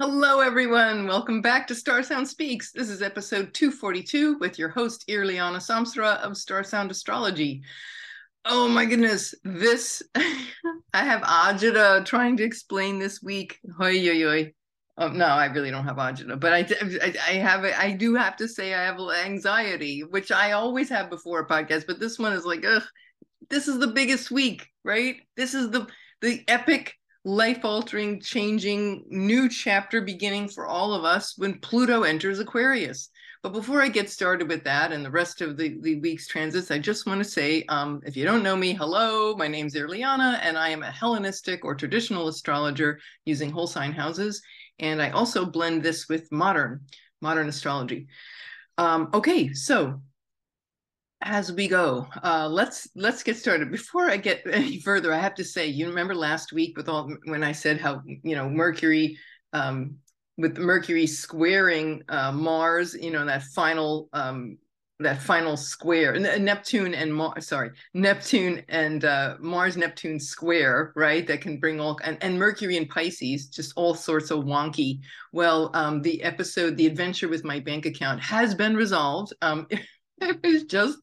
Hello, everyone. Welcome back to StarSound Speaks. This is episode 242 with your host, Irlianna Samsara of StarSound Astrology. Oh my goodness, this I have Ajita trying to explain this week. Hoi, hoi, hoi. Oh, no, I really don't have agita, but I, I, I have I do have to say I have anxiety, which I always have before a podcast, but this one is like, ugh, this is the biggest week, right? This is the the epic life altering, changing new chapter beginning for all of us when Pluto enters Aquarius. But before I get started with that and the rest of the, the week's transits, I just want to say um, if you don't know me, hello, my name's Irlianna, and I am a Hellenistic or traditional astrologer using whole sign houses. And I also blend this with modern, modern astrology. Um, okay, so as we go uh, let's let's get started. Before i get any further i have to say you remember last week with all when i said how you know mercury um, with mercury squaring uh, mars you know that final um, that final square neptune and mars sorry neptune and uh, mars neptune square right that can bring all and, and mercury and pisces just all sorts of wonky. Well um, the episode the adventure with my bank account has been resolved. Um, it was just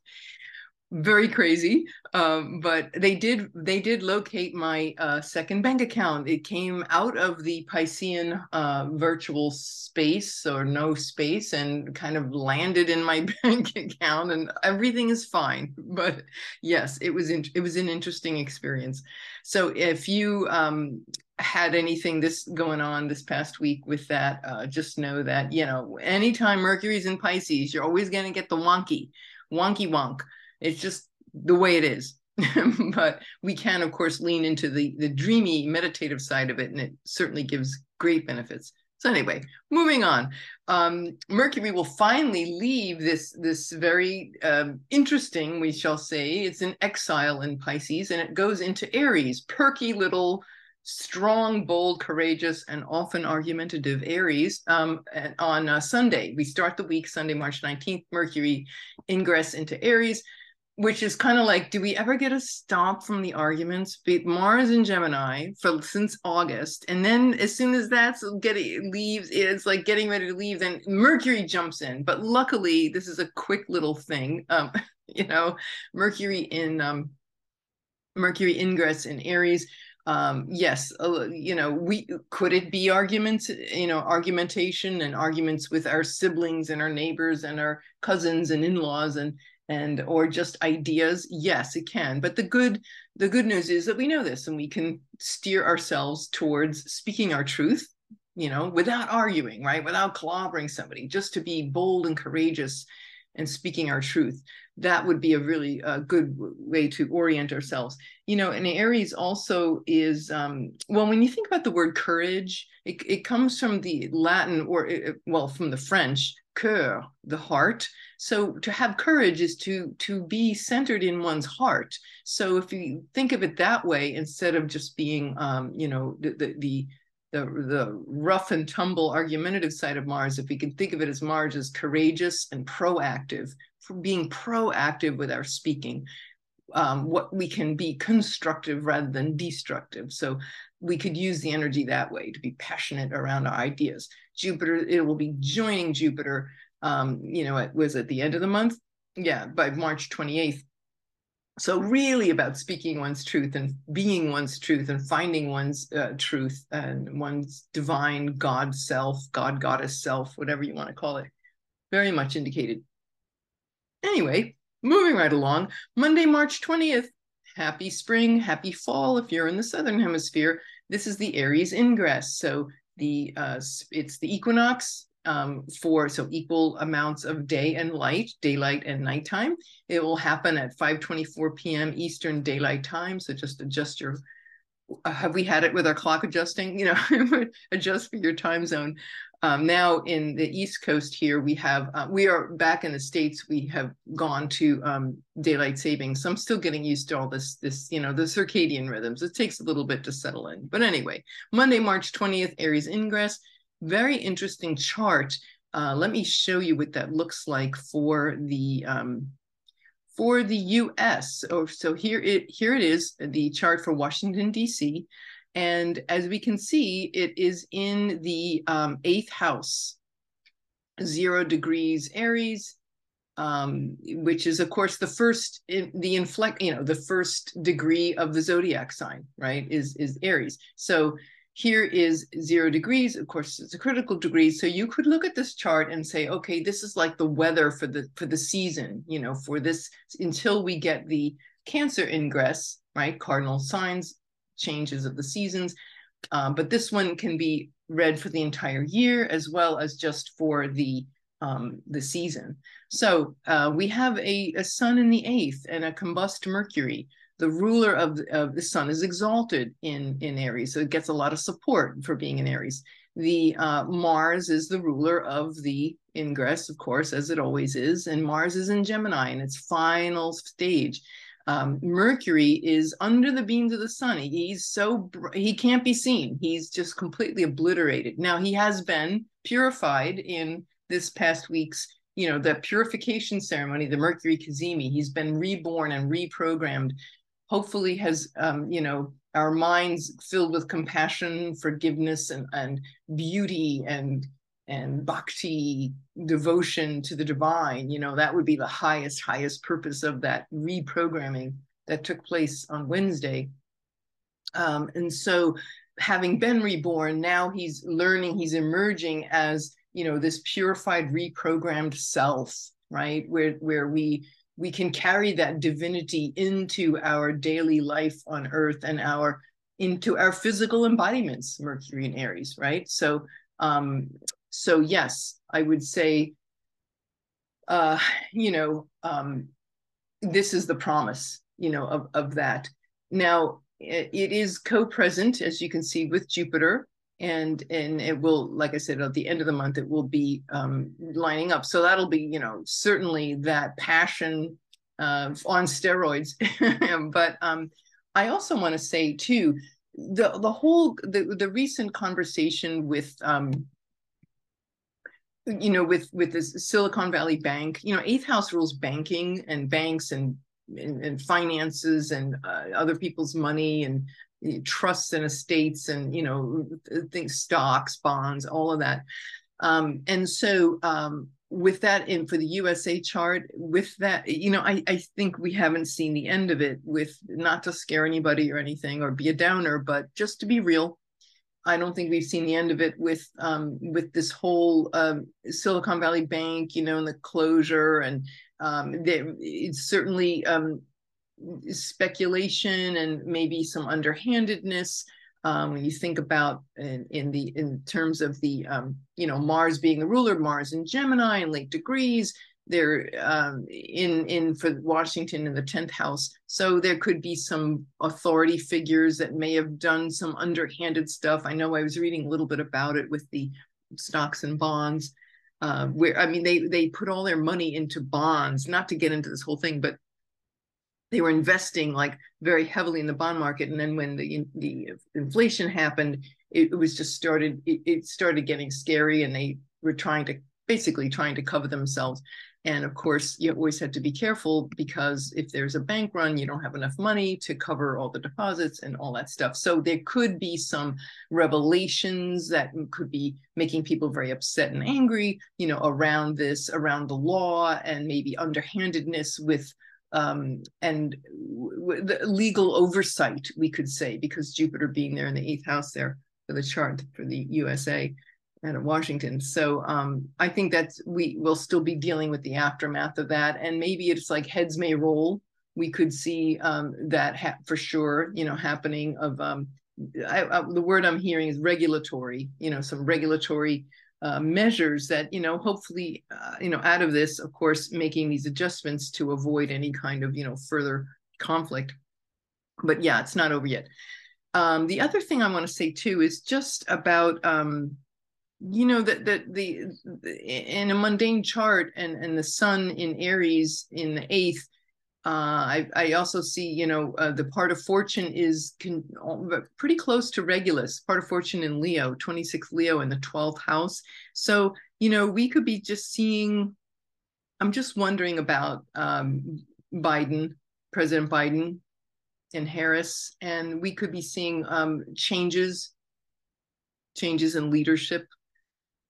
very crazy. Um, but they did they did locate my uh, second bank account. It came out of the piscean uh, virtual space or no space and kind of landed in my bank account and everything is fine. But yes it was in, it was an interesting experience. So if you um, had anything this going on this past week with that uh, just know that you know anytime mercury's in pisces you're always going to get the wonky wonky wonk it's just the way it is. but we can, of course, lean into the the dreamy, meditative side of it, and it certainly gives great benefits. So anyway, moving on. Um, Mercury will finally leave this this very um, interesting, we shall say, it's an exile in Pisces, and it goes into Aries, perky little, strong, bold, courageous, and often argumentative Aries. Um, on uh, Sunday, we start the week Sunday, March nineteenth. Mercury ingress into Aries which is kind of like, do we ever get a stop from the arguments? Be Mars and Gemini for since August, and then as soon as that's getting leaves, it's like getting ready to leave. Then Mercury jumps in, but luckily this is a quick little thing. Um, you know, Mercury in um, Mercury ingress in Aries. Um, yes, uh, you know, we could it be arguments, you know, argumentation and arguments with our siblings and our neighbors and our cousins and in-laws and and or just ideas? Yes it can. But the good the good news is that we know this and we can steer ourselves towards speaking our truth you know without arguing right? Without clobbering somebody just to be bold and courageous and speaking our truth that would be a really uh, good way to orient ourselves. You know and aries also is um, well when you think about the word courage it, it comes from the latin or it, well from the french cœur the heart. So to have courage is to to be centered in one's heart. So if you think of it that way instead of just being um, you know the, the the the, the rough and tumble argumentative side of Mars, if we can think of it as Mars as courageous and proactive, being proactive with our speaking, um, what we can be constructive rather than destructive. So we could use the energy that way to be passionate around our ideas. Jupiter, it will be joining Jupiter um, you know, it was at the end of the month. Yeah, by March 28th. So really about speaking one's truth and being one's truth and finding one's uh, truth and one's divine God self, God goddess self, whatever you want to call it. Very much indicated. Anyway, moving right along, Monday, March 20th. Happy spring, happy fall if you're in the southern hemisphere. This is the Aries ingress. So the uh, it's the equinox um, for so equal amounts of day and light, daylight and nighttime. It will happen at 5:24 p.m. Eastern Daylight Time. So just adjust your. Uh, have we had it with our clock adjusting? You know, adjust for your time zone. Um, now in the East Coast here, we have uh, we are back in the states. We have gone to um, daylight savings. So I'm still getting used to all this this you know the circadian rhythms. It takes a little bit to settle in. But anyway, Monday, March 20th, Aries ingress very interesting chart. Uh, let me show you what that looks like for the um, for the U.S. So here it here it is the chart for Washington D.C. And as we can see, it is in the um, eighth house, zero degrees Aries, um, which is, of course, the first, the inflect, you know, the first degree of the zodiac sign, right? Is is Aries. So here is zero degrees. Of course, it's a critical degree. So you could look at this chart and say, okay, this is like the weather for the for the season, you know, for this until we get the Cancer ingress, right? Cardinal signs, changes of the seasons. Um, but this one can be read for the entire year as well as just for the um, the season. So uh, we have a, a sun in the eighth and a combust Mercury the ruler of, of the sun is exalted in, in Aries, so it gets a lot of support for being in Aries. The uh, Mars is the ruler of the ingress, of course, as it always is, and Mars is in Gemini in its final stage. Um, Mercury is under the beams of the sun. He's so he can't be seen. He's just completely obliterated. Now he has been purified in this past week's, you know, the purification ceremony, the Mercury Cazimi. He's been reborn and reprogrammed hopefully has um, you know our minds filled with compassion forgiveness and, and beauty and and bhakti devotion to the divine you know that would be the highest highest purpose of that reprogramming that took place on wednesday. Um, and so having been reborn now he's learning he's emerging as you know this purified reprogrammed self right? Where where we we can carry that divinity into our daily life on earth and our into our physical embodiments mercury and aries right? So um so yes i would say uh you know um this is the promise you know of of that. Now it, it is co-present as you can see with jupiter and and it will like i said at the end of the month it will be um, lining up. So that'll be you know certainly that passion uh, on steroids. But um, i also want to say too the the whole the, the recent conversation with um, you know with with this silicon valley bank you know eighth house rules banking and banks and and, and finances and uh, other people's money and trusts and estates and you know things stocks bonds all of that. Um, and so um, with that in for the usa chart with that you know I, I think we haven't seen the end of it with not to scare anybody or anything or be a downer but just to be real I don't think we've seen the end of it with um, with this whole um, Silicon Valley Bank, you know, and the closure, and um, it's certainly um, speculation and maybe some underhandedness um, when you think about in, in, the in terms of the um, you know Mars being the ruler, Mars in Gemini and late degrees. They're um, in in for Washington in the tenth house, so there could be some authority figures that may have done some underhanded stuff. I know I was reading a little bit about it with the stocks and bonds, uh, where I mean they they put all their money into bonds. Not to get into this whole thing, but they were investing like very heavily in the bond market. And then when the the inflation happened it, it was just started it, it, started getting scary and they were trying to basically trying to cover themselves. And of course you always had to be careful because if there's a bank run you don't have enough money to cover all the deposits and all that stuff. So there could be some revelations that could be making people very upset and angry you know around this around the law and maybe underhandedness with um, and w- the legal oversight, we could say, because Jupiter being there in the eighth house there for the chart for the USA and Washington. So um, I think that we will still be dealing with the aftermath of that, and maybe it's like heads may roll. We could see um, that ha- for sure, you know, happening of um, I, I, the word I'm hearing is regulatory, you know, some regulatory uh, measures that you know hopefully uh, you know out of this of course making these adjustments to avoid any kind of you know further conflict. But yeah it's not over yet. Um, the other thing i want to say too is just about um, you know that the, the, the in a mundane chart and and the sun in aries in the eighth uh, I, also see, you know, uh, the part of fortune is con- pretty close to Regulus, part of fortune in Leo, 26 Leo in the 12th house. So, you know, we could be just seeing, I'm just wondering about um, Biden, President Biden, and Harris, and we could be seeing um, changes, changes in leadership,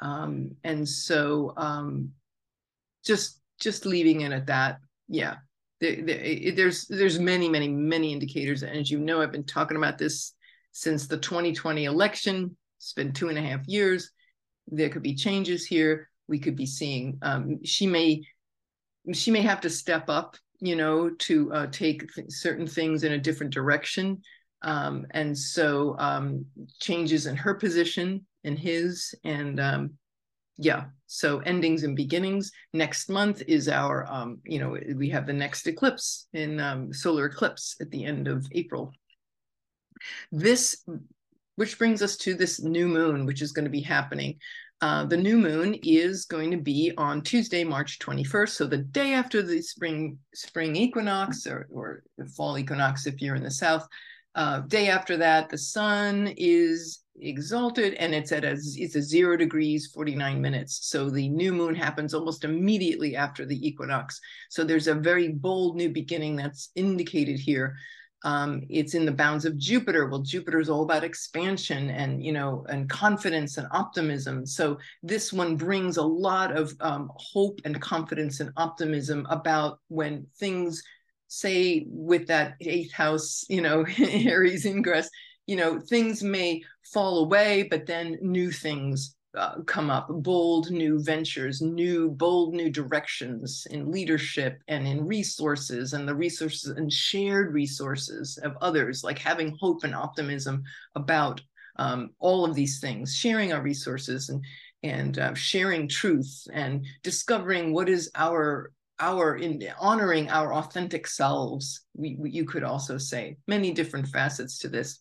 um, and so um, just just leaving it at that. Yeah, there, there, there's there's many many many indicators, and as you know, I've been talking about this since the 2020 election. It's been two and a half years. There could be changes here. We could be seeing um, she may she may have to step up you know, to uh, take certain things in a different direction. Um, and so um, changes in her position and his, and um, yeah, so endings and beginnings. Next month is our, um, you know, we have the next eclipse in um, solar eclipse at the end of April. This, which brings us to this new moon, which is going to be happening uh, the new moon is going to be on Tuesday, March 21st. So the day after the spring spring equinox or, or fall equinox if you're in the south. Uh, day after that, the sun is exalted and it's at a it's a zero degrees 49 minutes. So the new moon happens almost immediately after the equinox. So there's a very bold new beginning that's indicated here um, it's in the bounds of Jupiter. Well, Jupiter is all about expansion and you know and confidence and optimism. So this one brings a lot of um, hope and confidence and optimism about when things, say, with that eighth house, you know, Aries ingress, you know, things may fall away, but then new things uh, come up bold new ventures new bold new directions in leadership and in resources and the resources and shared resources of others like having hope and optimism about um, all of these things sharing our resources and and uh, sharing truth and discovering what is our our in honoring our authentic selves. We, we, you could also say many different facets to this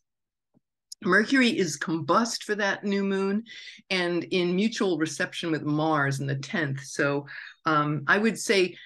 Mercury is combust for that new moon and in mutual reception with Mars in the 10th. So um, I would say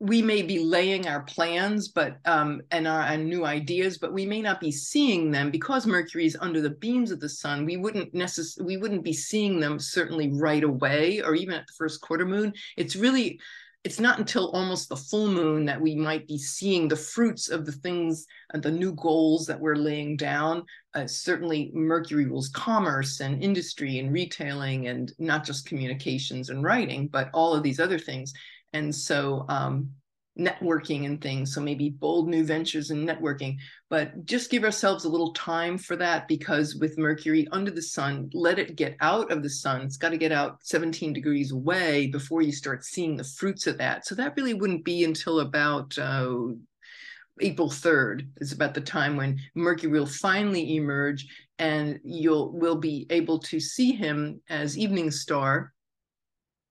we may be laying our plans but um, and our and new ideas but we may not be seeing them because mercury is under the beams of the sun we wouldn't necessarily we wouldn't be seeing them certainly right away or even at the first quarter moon it's really it's not until almost the full moon that we might be seeing the fruits of the things and the new goals that we're laying down. Uh, certainly, Mercury rules commerce and industry and retailing, and not just communications and writing, but all of these other things. And so, um, networking and things. So maybe bold new ventures and networking, but just give ourselves a little time for that because with Mercury under the sun, let it get out of the sun. It's got to get out 17 degrees away before you start seeing the fruits of that. So that really wouldn't be until about uh, April 3rd is about the time when Mercury will finally emerge and you'll will be able to see him as evening star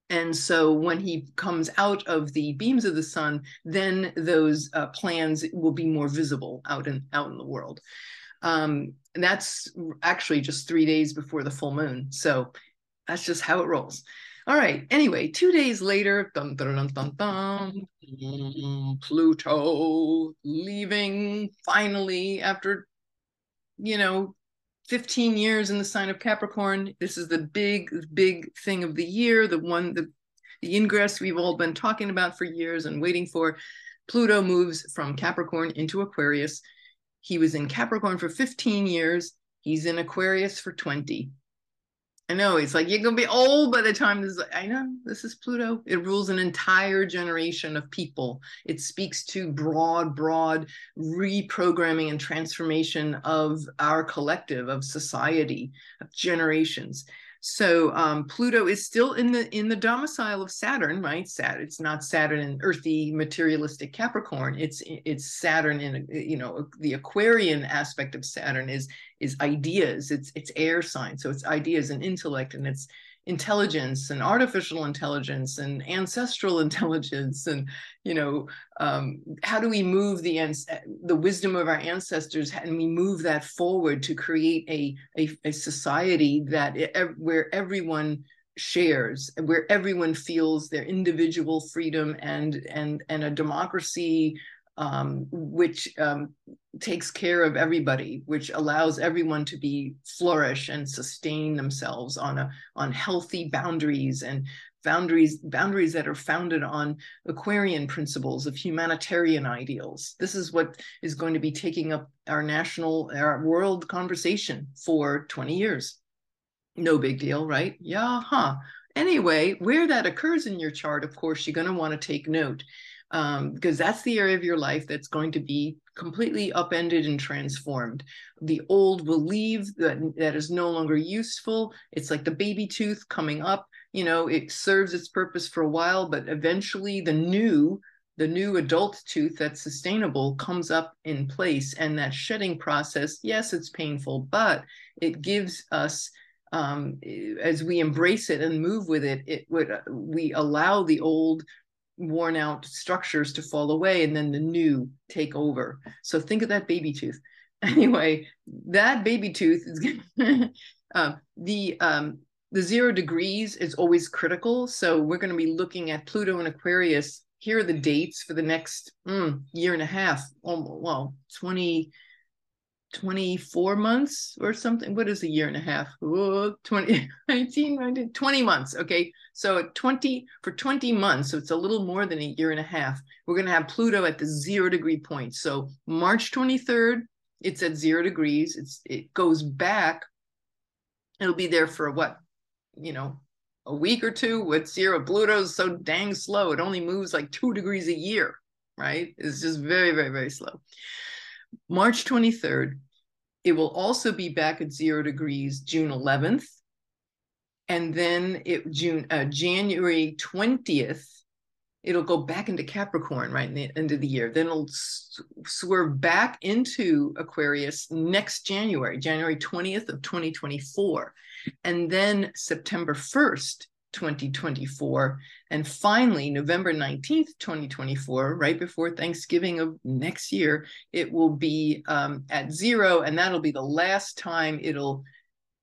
and so when he comes out of the beams of the sun, then those uh, plans will be more visible out in out in the world. Um, and that's actually just three days before the full moon. So that's just how it rolls. All right. Anyway, two days later, dun, dun, dun, Pluto leaving finally after, you know, 15 years in the sign of Capricorn. This is the big, big thing of the year, the one, the, the ingress we've all been talking about for years and waiting for. Pluto moves from Capricorn into Aquarius. He was in Capricorn for 15 years. He's in Aquarius for 20. I know it's like you're gonna be old by the time this. Is, I know this is Pluto. It rules an entire generation of people. It speaks to broad, broad reprogramming and transformation of our collective, of society, of generations. So um, Pluto is still in the in the domicile of Saturn, right? Saturn. It's not Saturn in earthy materialistic Capricorn. It's it's Saturn in you know the Aquarian aspect of Saturn is is ideas. It's it's air sign, so it's ideas and intellect, and it's intelligence and artificial intelligence and ancestral intelligence and you know um, how do we move the the wisdom of our ancestors? And we move that forward to create a a, a society that where everyone shares where everyone feels their individual freedom and and and a democracy um, which um, takes care of everybody, which allows everyone to be flourish and sustain themselves on a on healthy boundaries and boundaries boundaries that are founded on Aquarian principles of humanitarian ideals. This is what is going to be taking up our national our world conversation for 20 years. No big deal, right? Yeah, huh. Anyway, where that occurs in your chart, of course, you're going to want to take note um, because that's the area of your life that's going to be completely upended and transformed. The old will leave, that, that is no longer useful. It's like the baby tooth coming up. You know, it serves its purpose for a while, but eventually the new, the new adult tooth that's sustainable comes up in place. And that shedding process, yes, it's painful, but it gives us um, as we embrace it and move with it, it would we allow the old worn out structures to fall away and then the new take over. So think of that baby tooth. Anyway, that baby tooth is uh, the um, the zero degrees is always critical. So we're going to be looking at Pluto and Aquarius. Here are the dates for the next mm, year and a half. Well, 20, 24 months or something. What is a year and a half? Oh, 20, 19, 19, 20 months. Okay. So 20 for 20 months. So it's a little more than a year and a half. We're going to have Pluto at the zero degree point. So March 23rd, it's at zero degrees. It's it goes back. It'll be there for what, you know, a week or two with zero. Pluto's so dang slow. It only moves like two degrees a year, right? It's just very, very, very slow. March 23rd. It will also be back at zero degrees June 11th. And then it June uh, January 20th, it'll go back into Capricorn right in the end of the year. Then it'll swerve back into Aquarius next January, January 20th of 2024. And then September 1st, 2024. And finally, November 19th, 2024, right before Thanksgiving of next year, it will be um, at zero. And that'll be the last time it'll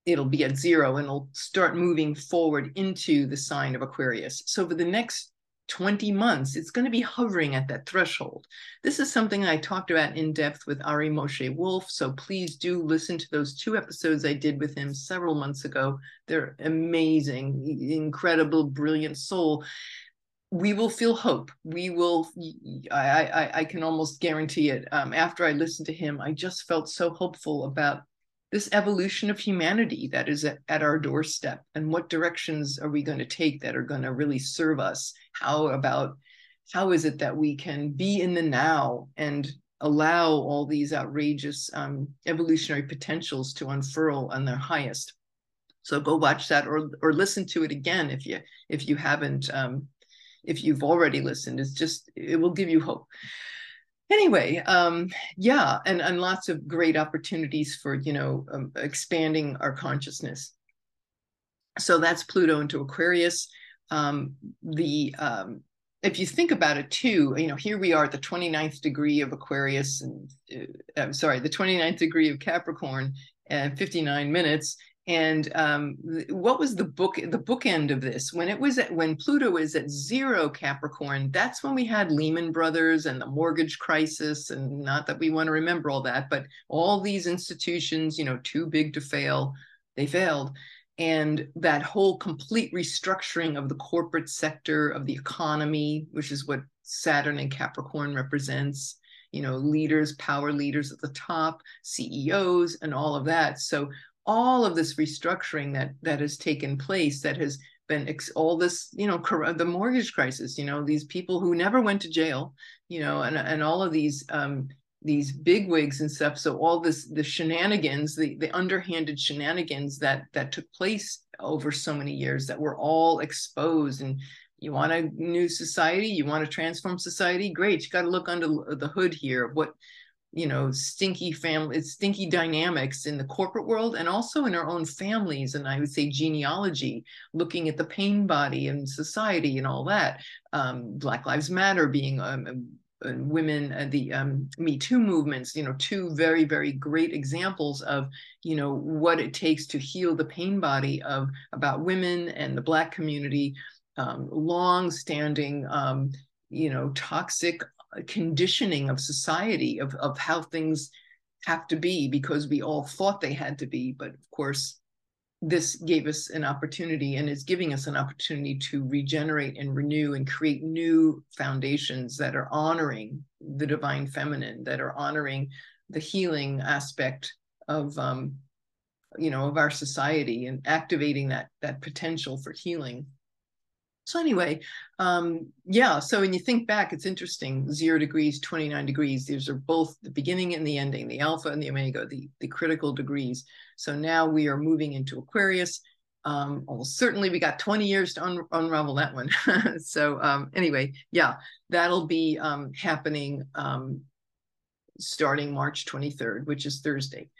it'll be at zero and it'll start moving forward into the sign of Aquarius. So for the next 20 months, it's going to be hovering at that threshold. This is something I talked about in depth with Ari Moshe Wolf. So please do listen to those two episodes I did with him several months ago. They're amazing, incredible, brilliant soul. We will feel hope. We will, I, I, I can almost guarantee it. Um, after I listened to him, I just felt so hopeful about this evolution of humanity that is at, our doorstep? And what directions are we going to take that are going to really serve us? How about how is it that we can be in the now and allow all these outrageous um, evolutionary potentials to unfurl on their highest? So go watch that or or listen to it again if you if you haven't um, if you've already listened. It's just it will give you hope anyway um yeah and and lots of great opportunities for you know um, expanding our consciousness. So that's pluto into aquarius. Um the um if you think about it too you know here we are at the 29th degree of aquarius and uh, i'm sorry the 29th degree of capricorn and 59 minutes and um, what was the book the bookend of this? When it was at, when pluto is at zero capricorn that's when we had lehman brothers and the mortgage crisis and not that we want to remember all that but all these institutions you know too big to fail they failed. And that whole complete restructuring of the corporate sector of the economy which is what saturn and capricorn represents you know leaders power leaders at the top ceos and all of that. So all of this restructuring that that has taken place that has been ex- all this you know the mortgage crisis you know these people who never went to jail you know and and all of these um these big wigs and stuff. So all this the shenanigans the the underhanded shenanigans that that took place over so many years that were all exposed. And you want a new society? You want to transform society? Great. You got to look under the hood here what you know stinky family stinky dynamics in the corporate world and also in our own families and i would say genealogy looking at the pain body and society and all that. Um, black lives matter being um, uh, women uh, the um, me too movements you know two very very great examples of you know what it takes to heal the pain body of about women and the black community. Um, long standing um, you know toxic conditioning of society of, of how things have to be because we all thought they had to be. But of course this gave us an opportunity and is giving us an opportunity to regenerate and renew and create new foundations that are honoring the divine feminine that are honoring the healing aspect of um, you know of our society and activating that that potential for healing so anyway, um, yeah. So when you think back, it's interesting. Zero degrees, 29 degrees. These are both the beginning and the ending, the alpha and the omega, the, the critical degrees. So now we are moving into Aquarius. Um, well, certainly we got 20 years to un- unravel that one. so um, anyway, yeah, that'll be um, happening um, starting March 23rd, which is Thursday.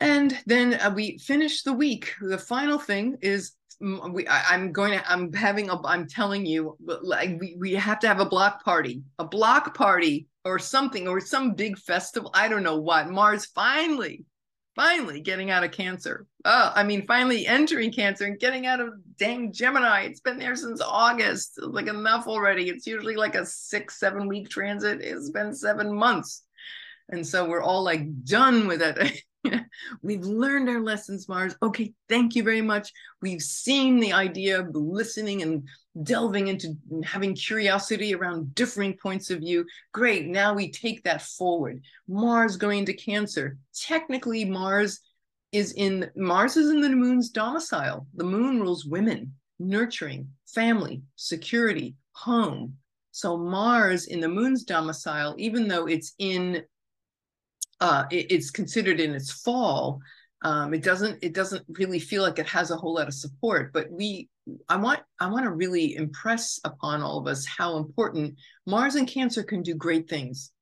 And then uh, we finish the week. The final thing is we I, am going to i'm having a i'm telling you like we, we have to have a block party a block party or something or some big festival. I don't know what. Mars finally finally getting out of cancer. Oh i mean finally entering cancer and getting out of dang gemini. It's been there since august. Like enough already. It's usually like a six seven week transit. It's been seven months. And so we're all like done with it We've learned our lessons, Mars. Okay, thank you very much. We've seen the idea of listening and delving into having curiosity around differing points of view. Great. Now we take that forward. Mars going into Cancer. Technically, Mars is in Mars is in the moon's domicile. The moon rules women, nurturing, family, security, home. So Mars in the moon's domicile, even though it's in uh, it, it's considered in its fall, um, it doesn't it doesn't really feel like it has a whole lot of support. But we, I want I want to really impress upon all of us how important Mars and Cancer can do great things.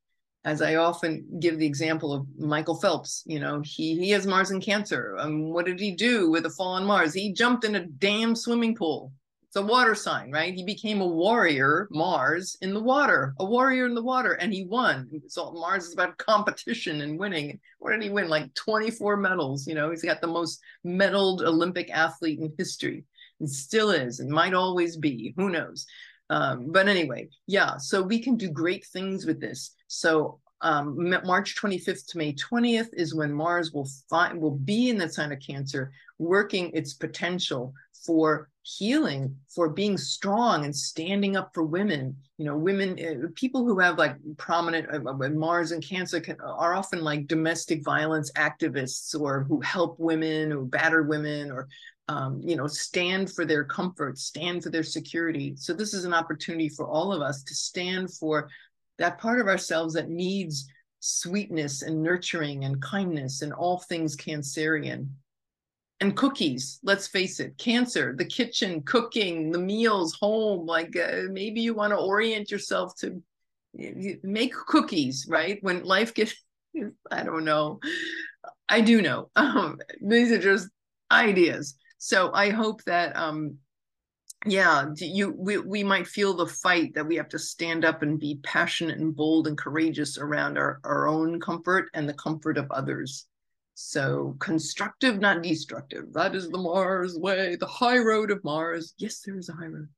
As I often give the example of Michael Phelps, you know, he he has Mars and Cancer. Um, what did he do with a fall on Mars? He jumped in a damn swimming pool it's a water sign, right? He became a warrior, Mars, in the water, a warrior in the water, and he won. So Mars is about competition and winning. What did he win? Like 24 medals. You know, he's got the most medaled Olympic athlete in history, and still is, and might always be. Who knows? Um, but anyway, yeah. So we can do great things with this. So um, March 25th to May 20th is when Mars will find will be in the sign of Cancer, working its potential for healing for being strong and standing up for women. You know women uh, people who have like prominent uh, uh mars and cancer can, are often like domestic violence activists or who help women or batter women or um, you know stand for their comfort stand for their security. So this is an opportunity for all of us to stand for that part of ourselves that needs sweetness and nurturing and kindness and all things cancerian. And cookies let's face it cancer the kitchen cooking the meals home like uh, maybe you want to orient yourself to make cookies right? When life gets i don't know. I do know. Um, these are just ideas. So i hope that um yeah you we, we might feel the fight that we have to stand up and be passionate and bold and courageous around our, our own comfort and the comfort of others so constructive, not destructive. That is the Mars way, the high road of Mars. Yes, there is a high road.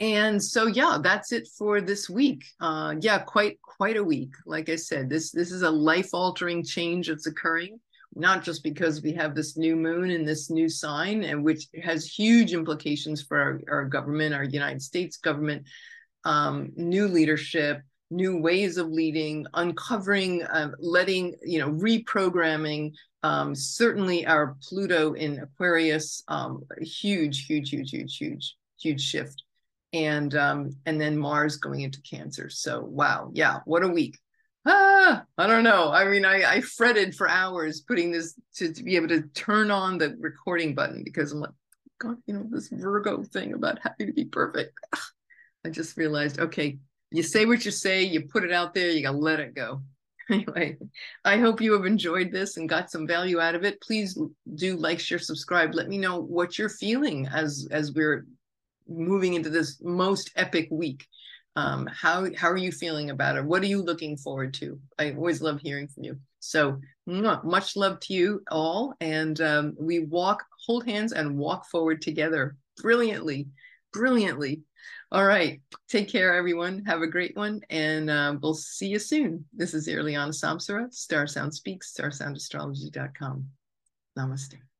And so yeah, that's it for this week. Uh, yeah, quite quite a week. Like I said, this this is a life altering change that's occurring. Not just because we have this new moon and this new sign, and which has huge implications for our, our government, our United States government, um, new leadership, new ways of leading, uncovering, uh, letting, you know, reprogramming. Um, certainly, our Pluto in Aquarius, um, huge, huge, huge, huge, huge, huge shift, and um, and then Mars going into Cancer. So, wow, yeah, what a week. I don't know. I mean, I, I fretted for hours putting this to, to be able to turn on the recording button because I'm like, God, you know, this Virgo thing about having to be perfect. I just realized, okay, you say what you say, you put it out there, you gotta let it go. Anyway, I hope you have enjoyed this and got some value out of it. Please do like, share, subscribe. Let me know what you're feeling as as we're moving into this most epic week. Um, how how are you feeling about it? What are you looking forward to? I always love hearing from you. So much love to you all, and um, we walk, hold hands, and walk forward together brilliantly brilliantly. All right. Take care, everyone. Have a great one. And uh, we'll see you soon. This is Irlianna Samsara, StarSound Speaks, starsoundastrology.com. Namaste.